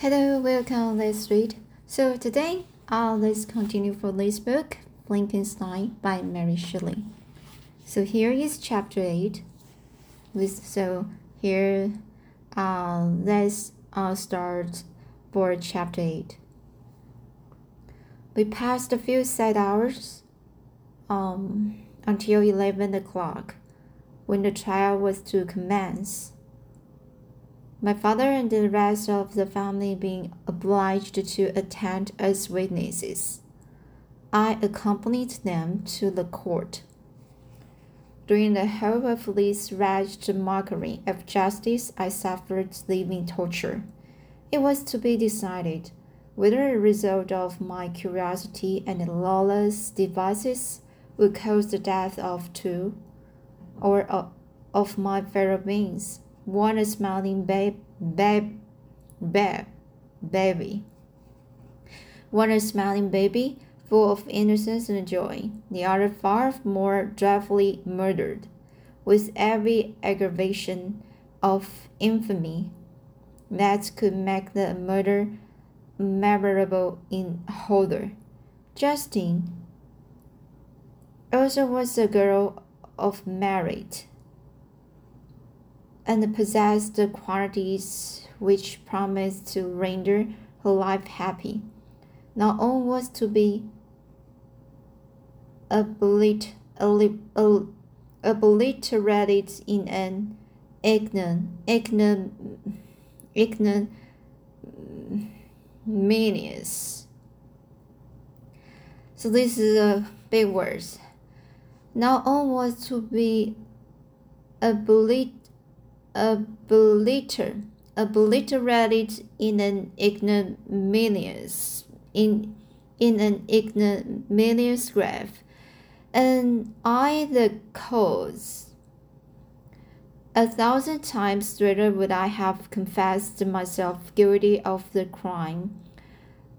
Hello, welcome. Let's read. So today, uh, let's continue for this book, Frankenstein by Mary Shelley. So here is chapter eight. With so here, uh, let's uh, start for chapter eight. We passed a few sad hours, um, until eleven o'clock, when the trial was to commence my father and the rest of the family being obliged to attend as witnesses. I accompanied them to the court. During the whole of this wretched mockery of justice, I suffered living torture. It was to be decided whether a result of my curiosity and lawless devices would cause the death of two, or of my fellow beings one a smiling babe, babe, babe, baby. One a smiling baby, full of innocence and joy. The other far more dreadfully murdered, with every aggravation of infamy that could make the murder memorable in Holder. Justine also was a girl of merit and possessed the qualities which promised to render her life happy. Not all was to be oblit- obliterated in an ignominious. So this is a big word. Not all was to be obliterated obliter, obliterated in an ignominious in in an ignominious grave, and I the cause. A thousand times rather would I have confessed myself guilty of the crime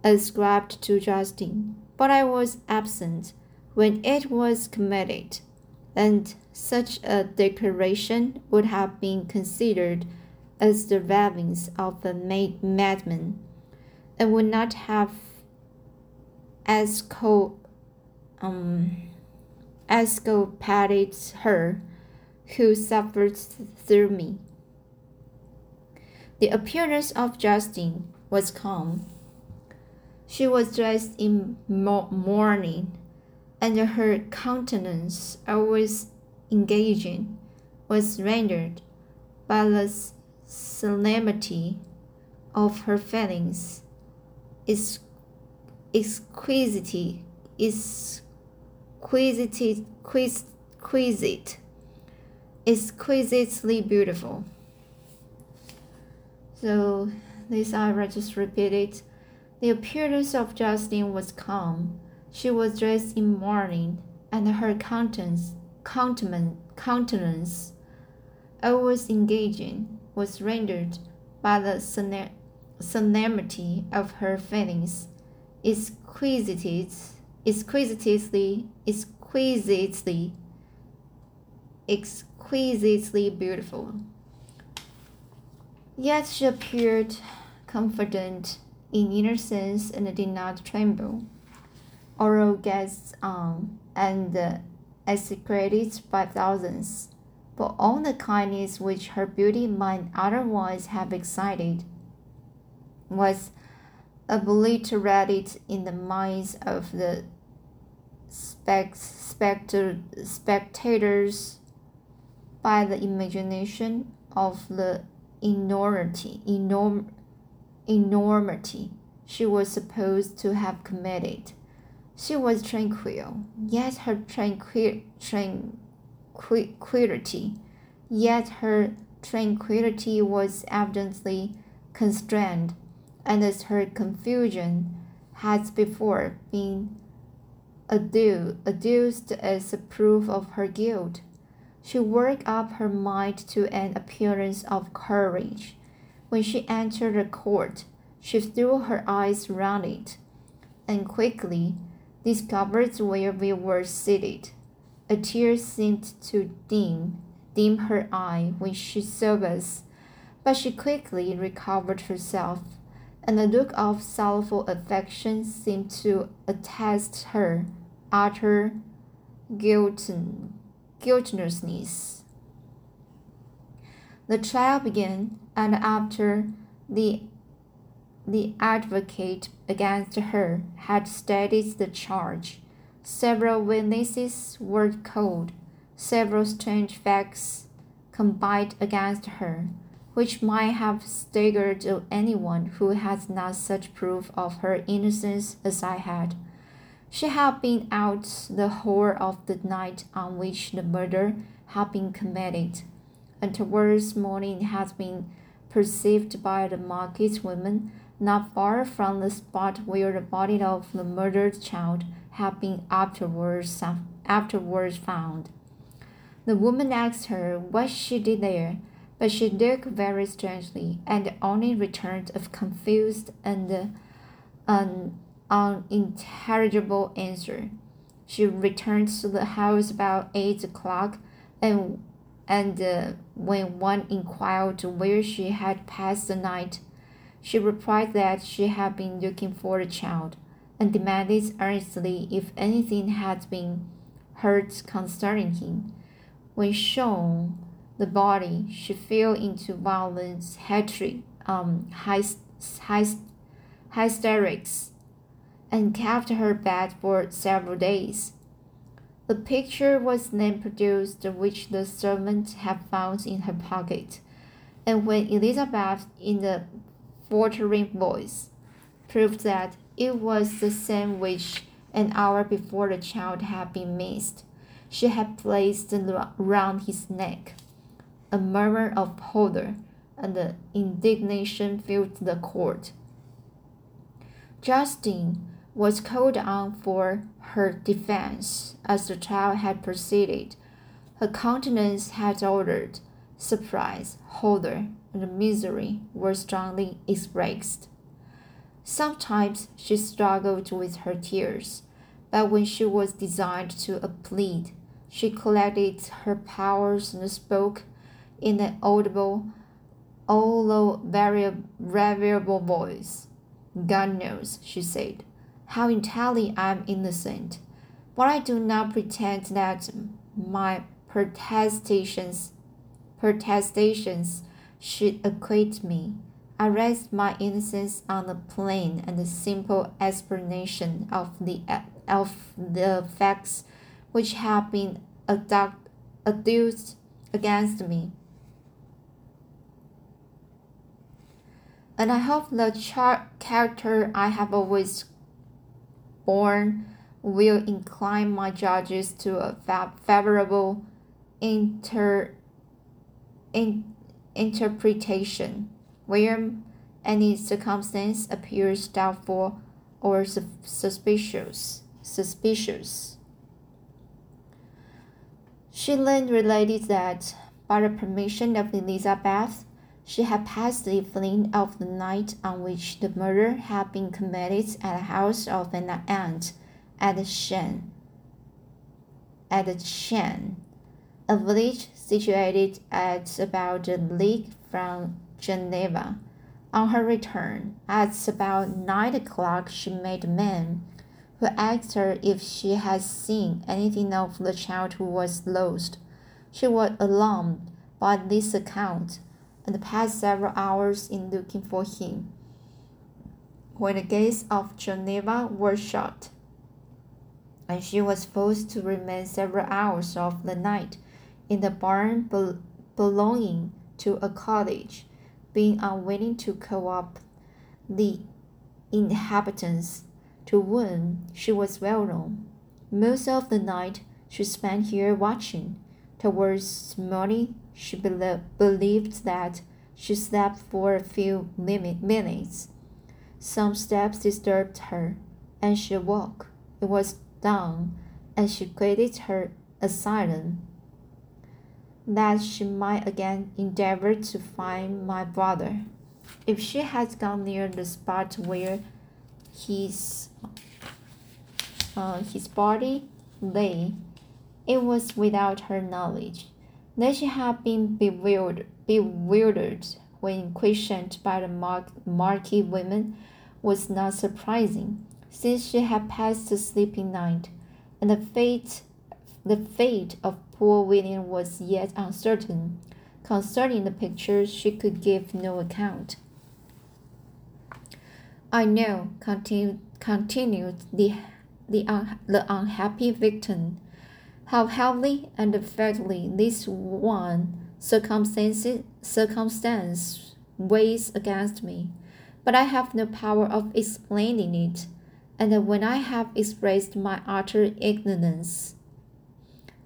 ascribed to Justin, but I was absent when it was committed and such a declaration would have been considered as the ravings of a madman, and would not have exco- um, exculpated her who suffered through me. The appearance of Justine was calm. She was dressed in mourning and her countenance, always engaging, was rendered by the solemnity of her feelings, its exquisite, exquisite, exquisite, exquisitely beautiful. So this I just repeated. The appearance of Justine was calm she was dressed in mourning, and her countenance, countenance, countenance always engaging, was rendered by the solemnity of her feelings, exquisitely, exquisitely, exquisitely, exquisitely beautiful. Yet she appeared confident in innocence and did not tremble oral guests on and execrated by thousands, for all the kindness which her beauty might otherwise have excited was obliterated in the minds of the spect spectator spectators by the imagination of the enormity, enorm, enormity she was supposed to have committed. She was tranquil, yet her tranquil, tranquility, yet her tranquility was evidently constrained, and as her confusion has before been adduced as a proof of her guilt, she worked up her mind to an appearance of courage. When she entered the court, she threw her eyes round it, and quickly discovered where we were seated. A tear seemed to dim, dim her eye when she saw us, but she quickly recovered herself and a look of sorrowful affection seemed to attest her utter guiltlessness. The trial began, and after the the advocate against her had stated the charge, several witnesses were called, several strange facts combined against her, which might have staggered anyone who had not such proof of her innocence as I had. She had been out the whole of the night on which the murder had been committed, and towards morning had been perceived by the market women not far from the spot where the body of the murdered child had been afterwards, afterwards found. The woman asked her what she did there, but she looked very strangely and only returned a confused and an unintelligible answer. She returned to the house about eight o'clock, and and uh, when one inquired where she had passed the night, she replied that she had been looking for the child, and demanded earnestly if anything had been heard concerning him. When shown the body, she fell into violent hatred, um, hysterics and kept her bed for several days. A picture was then produced which the servant had found in her pocket, and when Elizabeth, in the faltering voice, proved that it was the same which an hour before the child had been missed, she had placed round his neck. A murmur of horror and indignation filled the court. Justine was called on for her defense as the trial had proceeded. Her countenance had altered. Surprise, horror, and misery were strongly expressed. Sometimes she struggled with her tears, but when she was desired to plead, she collected her powers and spoke in an audible, although very variable voice. God knows, she said, how entirely I am innocent, but I do not pretend that my protestations protestations should acquit me. I rest my innocence on the plain and simple explanation of the of the facts which have been adduced against me. And I hope the char- character I have always borne will incline my judges to a favorable inter, in, interpretation, where any circumstance appears doubtful or suspicious. Suspicious. She then related that, by the permission of Elizabeth, she had passed the evening of the night on which the murder had been committed at the house of an aunt at Chêne. At Chêne, a village situated at about a league from Geneva. On her return, at about nine o'clock, she met a man who asked her if she had seen anything of the child who was lost. She was alarmed by this account and passed several hours in looking for him. When the gates of Geneva were shut, and she was forced to remain several hours of the night in the barn be belonging to a cottage, being unwilling to call up the inhabitants to whom she was well known. Most of the night she spent here watching. Towards morning, she be believed that she slept for a few minutes. Some steps disturbed her, and she woke. It was dawn, and she quitted her asylum that she might again endeavor to find my brother. If she had gone near the spot where his uh, his body lay, it was without her knowledge. That she had been bewildered, bewildered when questioned by the mar- marquee women was not surprising, since she had passed a sleeping night, and the fate the fate of poor William was yet uncertain. Concerning the picture, she could give no account. I know, continued, continued the, the, un, the unhappy victim, how heavily and fatally this one circumstance, circumstance weighs against me. But I have no power of explaining it, and when I have expressed my utter ignorance,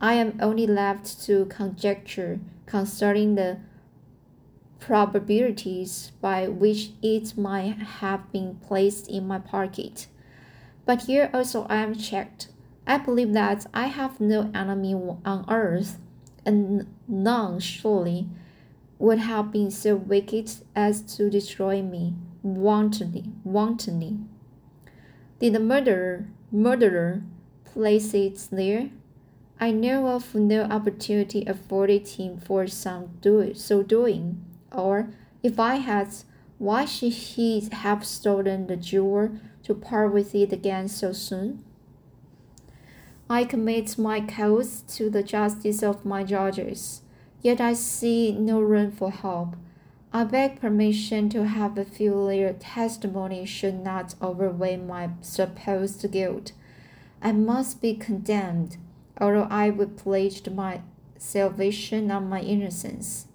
I am only left to conjecture concerning the probabilities by which it might have been placed in my pocket. But here also I am checked. I believe that I have no enemy on earth, and none surely would have been so wicked as to destroy me wantonly. Wantonly. Did the murderer, murderer, place it there? I know of no opportunity afforded him for some do so doing, or if I had, why should he have stolen the jewel to part with it again so soon? I commit my cause to the justice of my judges, yet I see no room for hope. I beg permission to have a few their testimony should not overweigh my supposed guilt. I must be condemned although I would pledge my salvation on my innocence.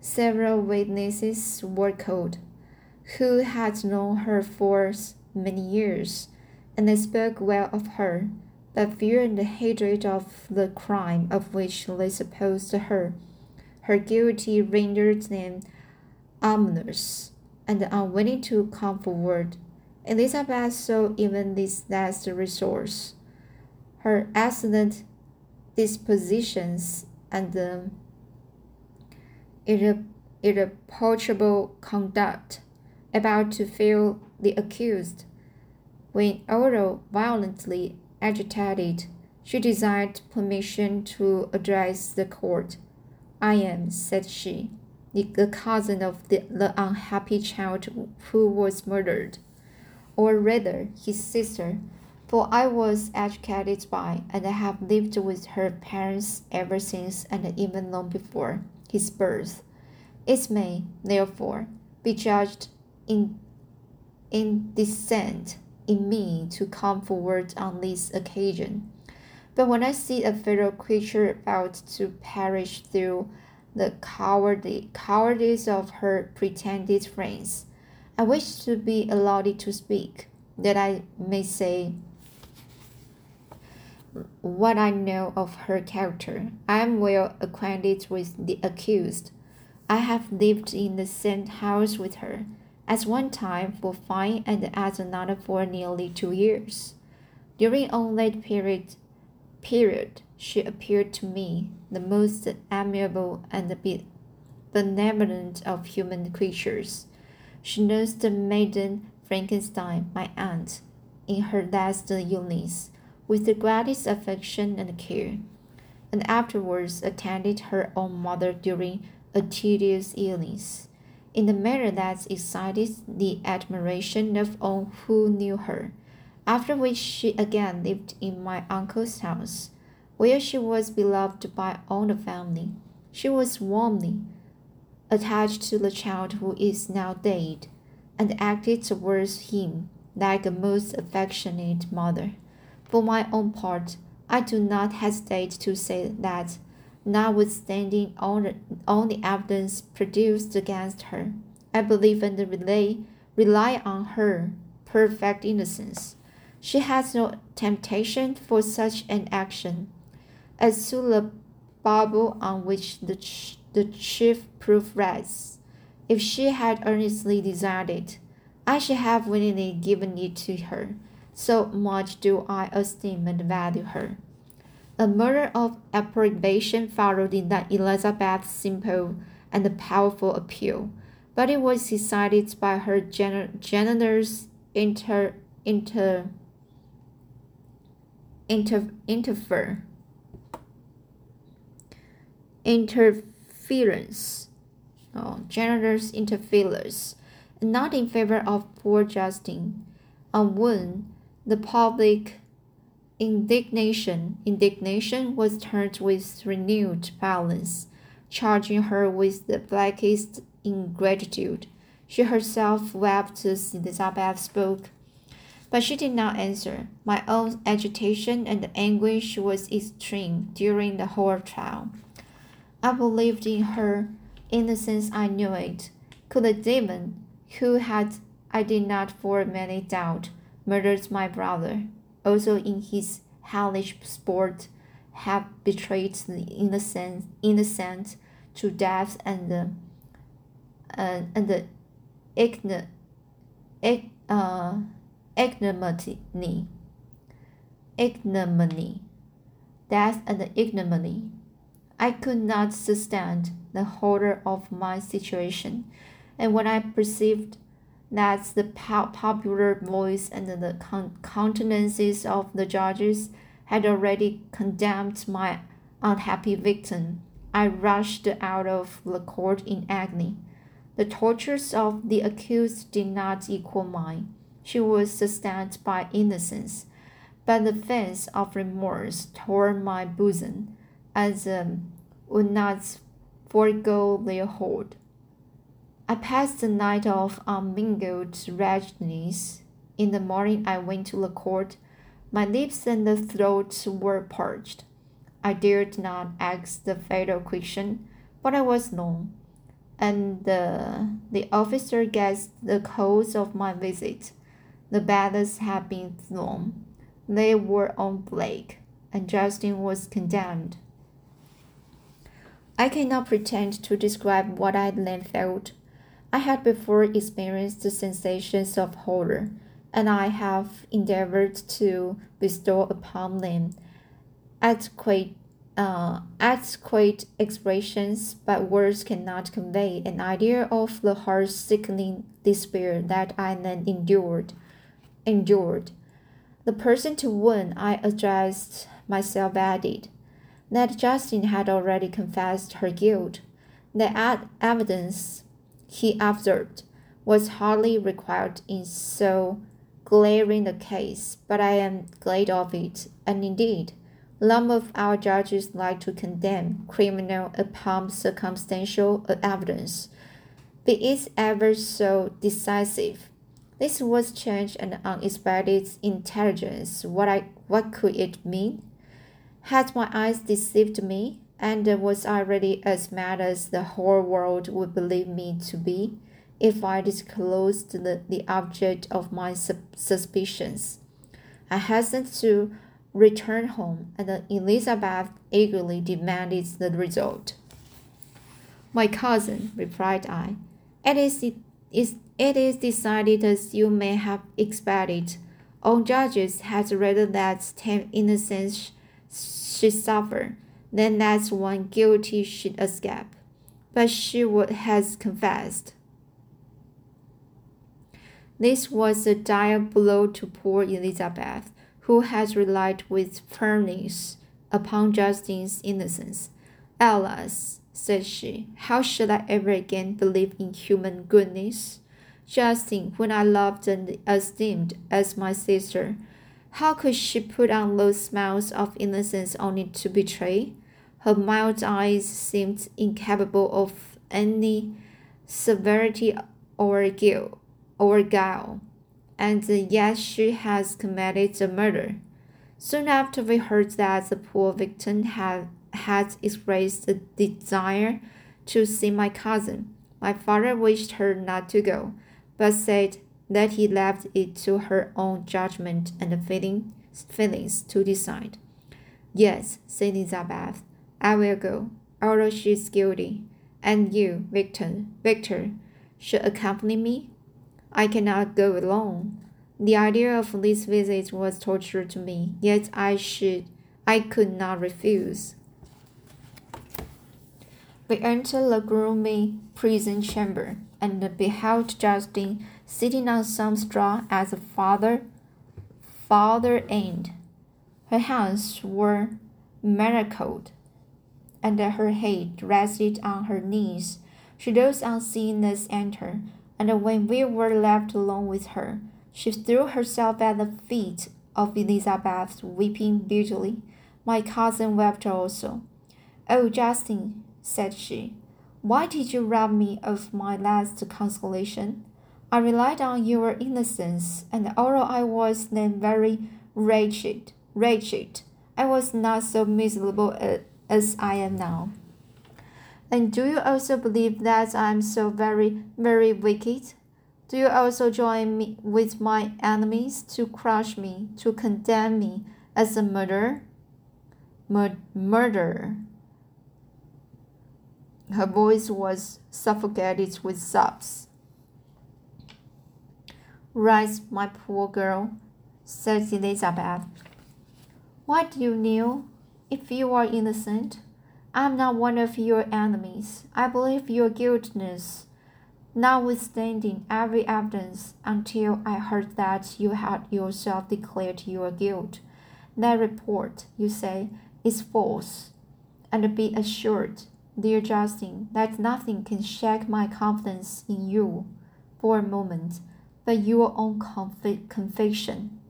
Several witnesses were called, who had known her for many years, and they spoke well of her, but fearing the hatred of the crime of which they supposed her. Her guilty rendered them ominous and unwilling to come forward. Elizabeth saw even this last resource her excellent dispositions and um, irreproachable conduct about to fail the accused. When, although violently agitated, she desired permission to address the court. I am, said she, the, the cousin of the, the unhappy child who was murdered, or rather his sister for I was educated by and have lived with her parents ever since and even long before his birth. It may, therefore, be judged in indecent in me to come forward on this occasion. But when I see a fellow creature about to perish through the cowardly cowardice of her pretended friends, I wish to be allowed to speak, that I may say what I know of her character. I am well acquainted with the accused. I have lived in the same house with her, at one time for five and at another for nearly two years. During all that period, period, she appeared to me the most amiable and benevolent of human creatures. She nursed the Maiden Frankenstein, my aunt, in her last illness with the greatest affection and care, and afterwards attended her own mother during a tedious illness, in a manner that excited the admiration of all who knew her. After which she again lived in my uncle's house, where she was beloved by all the family. She was warmly attached to the child who is now dead, and acted towards him like a most affectionate mother. For my own part, I do not hesitate to say that, notwithstanding all the, all the evidence produced against her, I believe and rely, rely on her perfect innocence. She has no temptation for such an action. As to the Bible on which the, the chief proof rests, if she had earnestly desired it, I should have willingly given it to her so much do I esteem and value her. A murder of approbation followed in that Elizabeth's simple and powerful appeal, but it was decided by her gener- generous inter inter inter interfer interference oh, generous interferers, and not in favor of poor Justin. On when the public indignation indignation was turned with renewed violence, charging her with the blackest ingratitude. She herself wept as Elizabeth spoke, but she did not answer. My own agitation and anguish was extreme during the whole trial. I believed in her innocence, I knew it. Could the demon, who had, I did not for a minute doubt, murdered my brother, also in his hellish sport, have betrayed the innocent, innocent to death and the uh, and the ign, ig, uh, ignominy, ignominy, death and ignominy. I could not sustain the horror of my situation, and when I perceived that the popular voice and the countenances of the judges had already condemned my unhappy victim, I rushed out of the court in agony. The tortures of the accused did not equal mine. She was sustained by innocence, but the fence of remorse tore my bosom, as um, would not forego their hold. I passed the night of unmingled wretchedness. In the morning, I went to the court. My lips and the throat were parched. I dared not ask the fatal question, but I was known, and the, the officer guessed the cause of my visit. The ballots had been thrown. They were on Blake, and Justin was condemned. I cannot pretend to describe what I then felt. I had before experienced the sensations of horror, and I have endeavored to bestow upon them adequate, uh, adequate expressions, but words cannot convey an idea of the heart-sickening despair that I then endured. Endured. The person to whom I addressed myself added that Justin had already confessed her guilt. The evidence, he observed, was hardly required in so glaring a case, but I am glad of it, and indeed, some of our judges like to condemn criminal upon circumstantial evidence, be it ever so decisive. This was change and unexpected intelligence. What I what could it mean? Had my eyes deceived me, and was I really as mad as the whole world would believe me to be, if I disclosed the, the object of my suspicions? I hastened to return home, and Elizabeth eagerly demanded the result. My cousin, replied I, it is, it is, it is decided as you may have expected. All judges had rather that ten innocent should suffer, then that's one guilty should escape. But she would has confessed. This was a dire blow to poor Elizabeth, who had relied with firmness upon Justin's innocence. Alas, said she, how should I ever again believe in human goodness? Justin, whom I loved and esteemed as my sister, how could she put on those smiles of innocence only to betray? Her mild eyes seemed incapable of any severity or guilt or guile, and yet she has committed a murder. Soon after we heard that the poor victim had, had expressed a desire to see my cousin, my father wished her not to go, but said that he left it to her own judgment and feeling, feelings to decide. Yes, said Elizabeth, I will go, although she is guilty, and you, Victor, Victor, should accompany me. I cannot go alone. The idea of this visit was torture to me, yet I should, I could not refuse. We entered the gloomy prison chamber and beheld Justin sitting on some straw at the farther, farther end. Her hands were manacled, and her head rested on her knees. She rose on seeing us enter, and when we were left alone with her, she threw herself at the feet of Elizabeth, weeping bitterly. My cousin wept also. Oh, Justin, said she, why did you rob me of my last consolation? I relied on your innocence, and although I was then very wretched, wretched, I was not so miserable as I am now. And do you also believe that I am so very, very wicked? Do you also join me with my enemies to crush me, to condemn me as a murderer? Mur murderer. Her voice was suffocated with sobs. Rise, my poor girl, said Elizabeth. Why do you kneel? If you are innocent, I am not one of your enemies. I believe your guiltiness, notwithstanding every evidence, until I heard that you had yourself declared your guilt. That report, you say, is false. And be assured, dear Justin, that nothing can shake my confidence in you for a moment but your own conf- confession.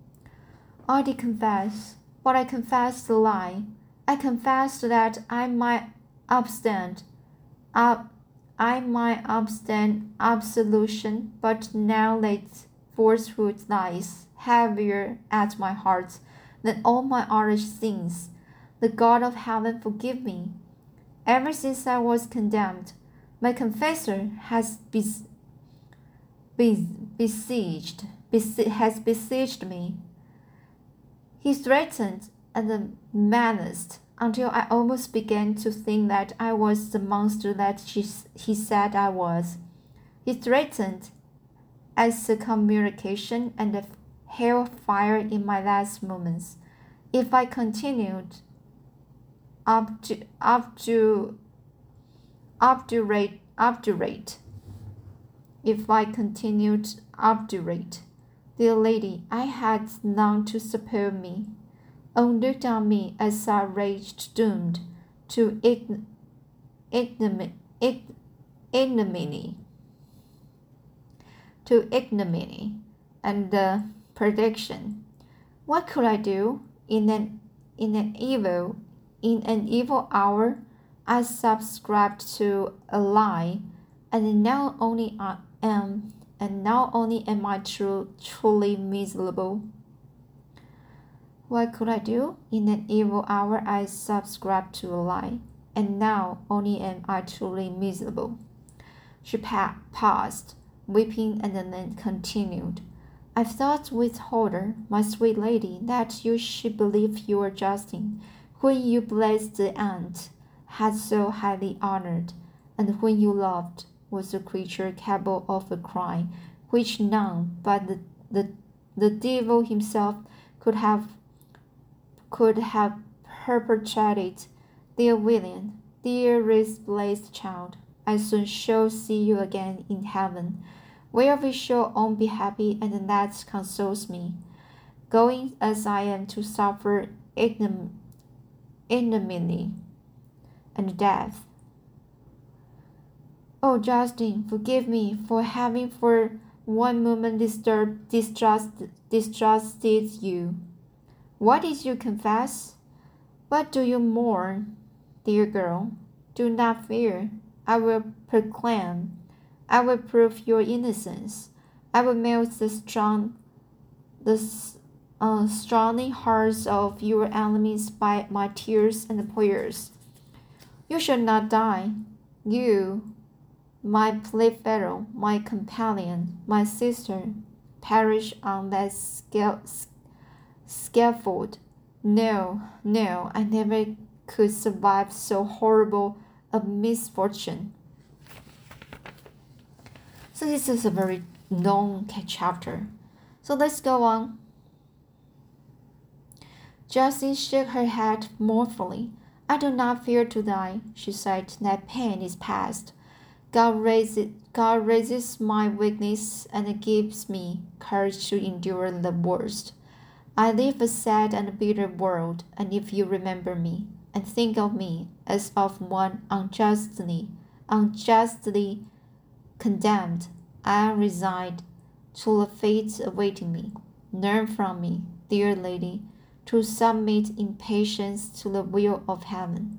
I did confess, but I confessed the lie. I confessed that I might abstain, up, I might abstain absolution, but now that falsehood lies heavier at my heart than all my other sins. The God of heaven forgive me. Ever since I was condemned, my confessor has bes- bes- besieged, besi- has besieged me. He threatened and menaced until I almost began to think that I was the monster that she, he said I was. He threatened as a communication and a hellfire in my last moments if I continued up to up to obdurate obdurate if I continued obdurate. Dear lady, I had none to support me. Oh, looked on me as I raged doomed to ign ignominy, ignominy, to ignominy and uh, prediction. What could I do in an in an evil in an evil hour? I subscribed to a lie, and now only I am and not only am I true, truly miserable. What could I do? In an evil hour, I subscribed to a lie, and now only am I truly miserable. She pa- paused, weeping, and then continued. I thought with horror, my sweet lady, that you should believe you were Justin, whom you blessed the aunt, had so highly honored, and whom you loved was a creature capable of a crime which none but the, the, the devil himself could have could have perpetrated. Dear William, dear blessed child, I soon shall see you again in heaven, where we shall all be happy, and that consoles me. Going as I am to suffer ignominy and death, Oh, Justin, forgive me for having for one moment disturbed, distrust, distrusted you. What did you confess? What do you mourn, dear girl? Do not fear. I will proclaim. I will prove your innocence. I will melt the strong, the uh, strongly hearts of your enemies by my tears and prayers. You shall not die. You my playfellow, my companion, my sister, perish on that scaffold. No, no, I never could survive so horrible a misfortune. So this is a very long chapter. So let's go on. Jessie shook her head mournfully. I do not fear to die, she said. That pain is past. God raises, God raises my weakness and gives me courage to endure the worst. I live a sad and bitter world, and if you remember me and think of me as of one unjustly, unjustly condemned, I resigned to the fate awaiting me. Learn from me, dear lady, to submit in patience to the will of heaven.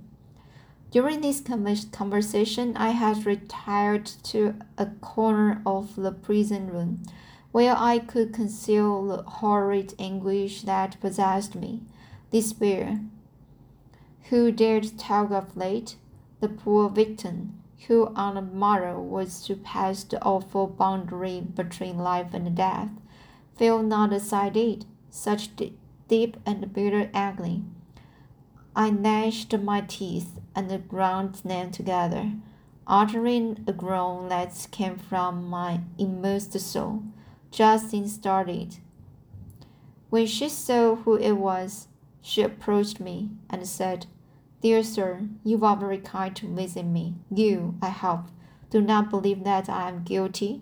During this conversation, I had retired to a corner of the prison room, where I could conceal the horrid anguish that possessed me. Despair. Who dared talk of late? The poor victim, who on the morrow was to pass the awful boundary between life and death, felt not as I did, such deep and bitter agony. I gnashed my teeth and the ground them together, uttering a groan that came from my inmost soul. Justin started. When she saw who it was, she approached me and said, Dear sir, you are very kind to visit me. You, I hope, do not believe that I am guilty.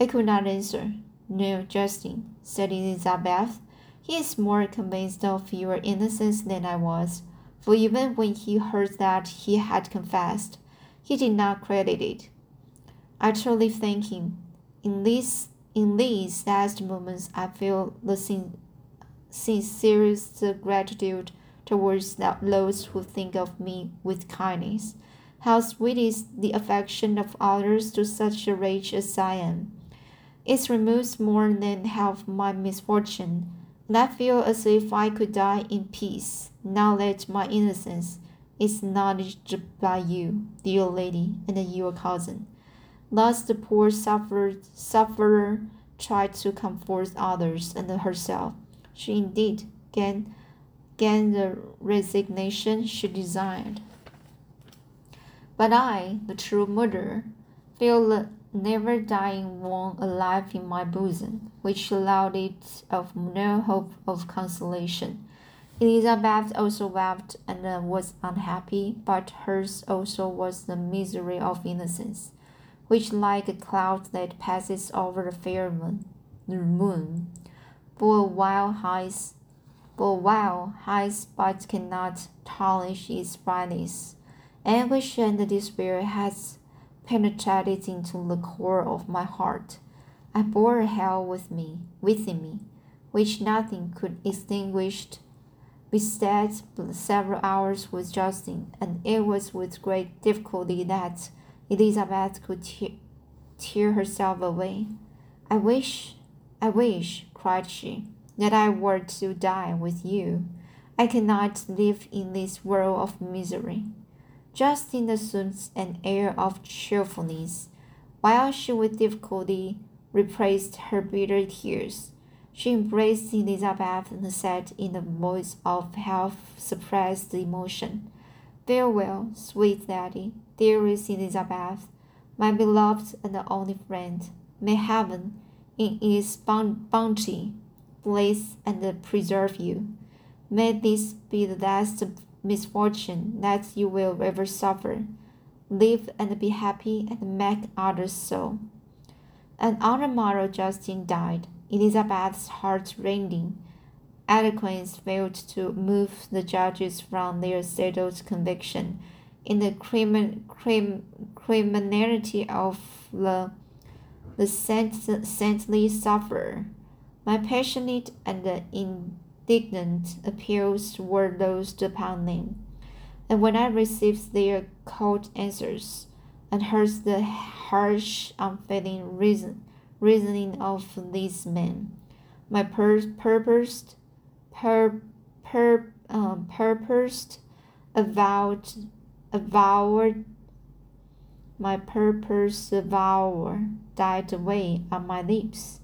I could not answer. No, Justin, said Elizabeth. He is more convinced of your innocence than I was, for even when he heard that he had confessed, he did not credit it. Thank him. In these in these last moments, I feel the sin- sincerest gratitude towards those who think of me with kindness. How sweet is the affection of others to such a wretch as I am! It removes more than half my misfortune I feel as if I could die in peace, now that my innocence is acknowledged by you, dear lady, and your cousin. Thus the poor sufferer, sufferer tried to comfort others and herself. She indeed gained, gained the resignation she desired. But I, the true murderer, feel never dying one alive in my bosom, which allowed it of no hope of consolation. Elizabeth also wept and uh, was unhappy, but hers also was the misery of innocence, which, like a cloud that passes over a fair moon, the moon, for a while hides, for a while hides, but cannot tarnish its brightness. Anguish and despair has penetrated into the core of my heart. I bore hell with me, within me, which nothing could extinguish. We sat several hours with Justin, and it was with great difficulty that Elizabeth could tear herself away. I wish, I wish, cried she, that I were to die with you. I cannot live in this world of misery. Justine assumed an air of cheerfulness, while she with difficulty repressed her bitter tears. She embraced Elizabeth and said in a voice of half suppressed emotion, Farewell, sweet lady, dearest Elizabeth, my beloved and only friend. May heaven, in its bounty, bless and preserve you. May this be the last misfortune that you will ever suffer. Live and be happy and make others so. And on the morrow, Justine died. Elizabeth's heart rending eloquence failed to move the judges from their settled conviction in the crimin, crim, criminality of the, the saintly sufferer. My passionate and in indignant appeals were lost upon them. And when I received their cold answers, and heard the harsh, unfailing reason, reasoning of these men, my pur- purposed, pur- pur- um, purposed, avowed, avowed, my purpose avowed died away on my lips.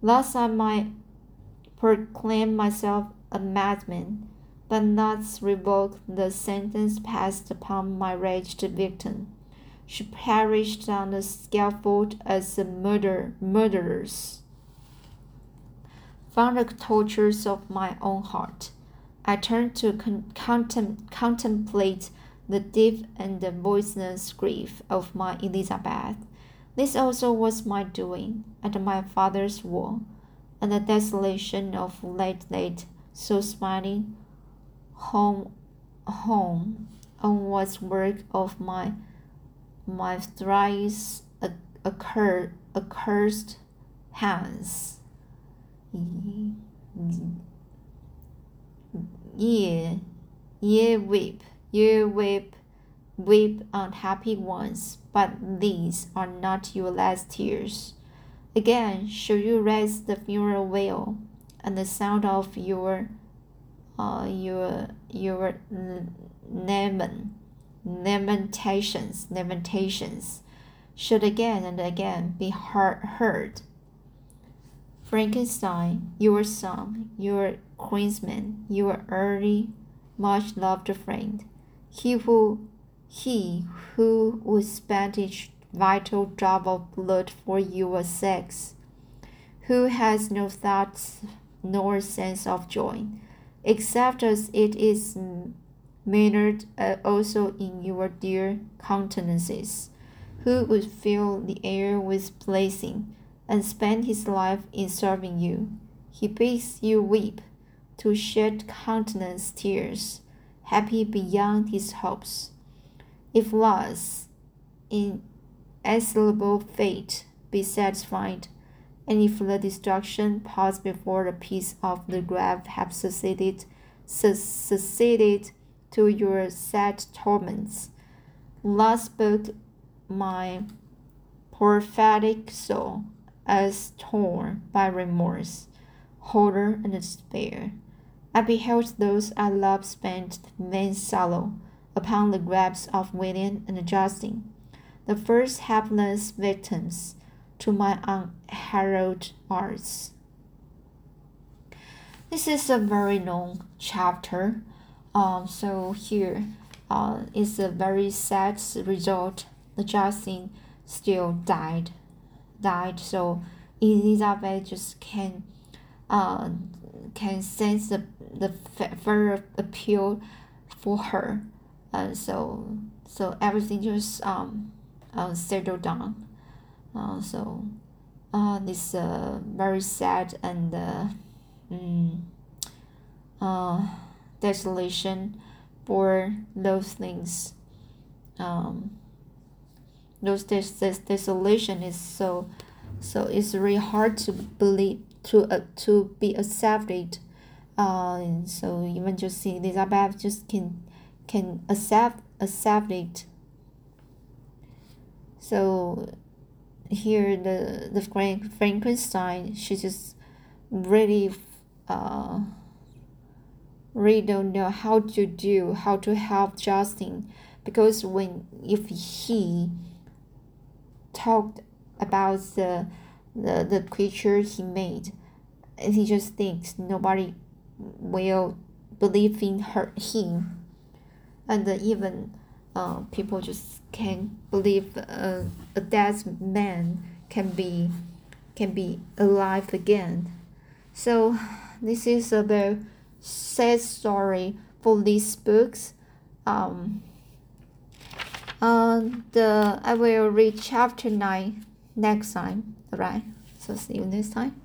Thus I might proclaim myself a madman, but not revoke the sentence passed upon my wretched victim. She perished on the scaffold as a murder murderess. From the tortures of my own heart, I turned to con- contem- contemplate the deep and the voiceless grief of my Elizabeth. This also was my doing, and my father's will and the desolation of late late so smiling home home on was work of my my thrice occur, accursed hands. Ye, ye weep, ye weep, weep unhappy ones, but these are not your last tears. Again should you raise the funeral wail, and the sound of your, uh, your, your lament, lamentations, lamentations should again and again be heard. Frankenstein, your son, your kinsman, your early, much loved friend, he who he who would spend vital drop of blood for your sex. who has no thoughts nor sense of joy, except as it is mannered uh, also in your dear countenances, who would fill the air with blessing, and spend his life in serving you. He bids you weep, to shed countenance tears, happy beyond his hopes. If loss, inexorable fate be satisfied, and if the destruction pass before the peace of the grave have succeeded, succeeded to your sad torments. Last spoke my prophetic soul, as torn by remorse, horror, and despair. I beheld those I loved spent vain sorrow upon the graves of William and Justin, the first helpless victims to my unheralded arts. This is a very long chapter um, so here uh, is a very sad result. The Justin still died, died. So Elizabeth just can, uh, can sense the the further appeal for her, and so so everything just um, uh, settled down. Uh, so uh, this uh, very sad and uh, mm, uh, desolation for those things. Um, those des- des- desolation is so so it's really hard to believe to uh, to be accepted. Uh, so even just see Elizabeth just can can accept accept it. So here the the Frank Frankenstein she just really uh really don't know how to do how to help Justin. Because when if he talked about the the, the creature he made he just thinks nobody will believe in her him. And even uh, people just can't believe uh, a dead man can be can be alive again so this is a very sad story for these books. Um, uh, the I will read chapter nine next time. Alright, so see you next time.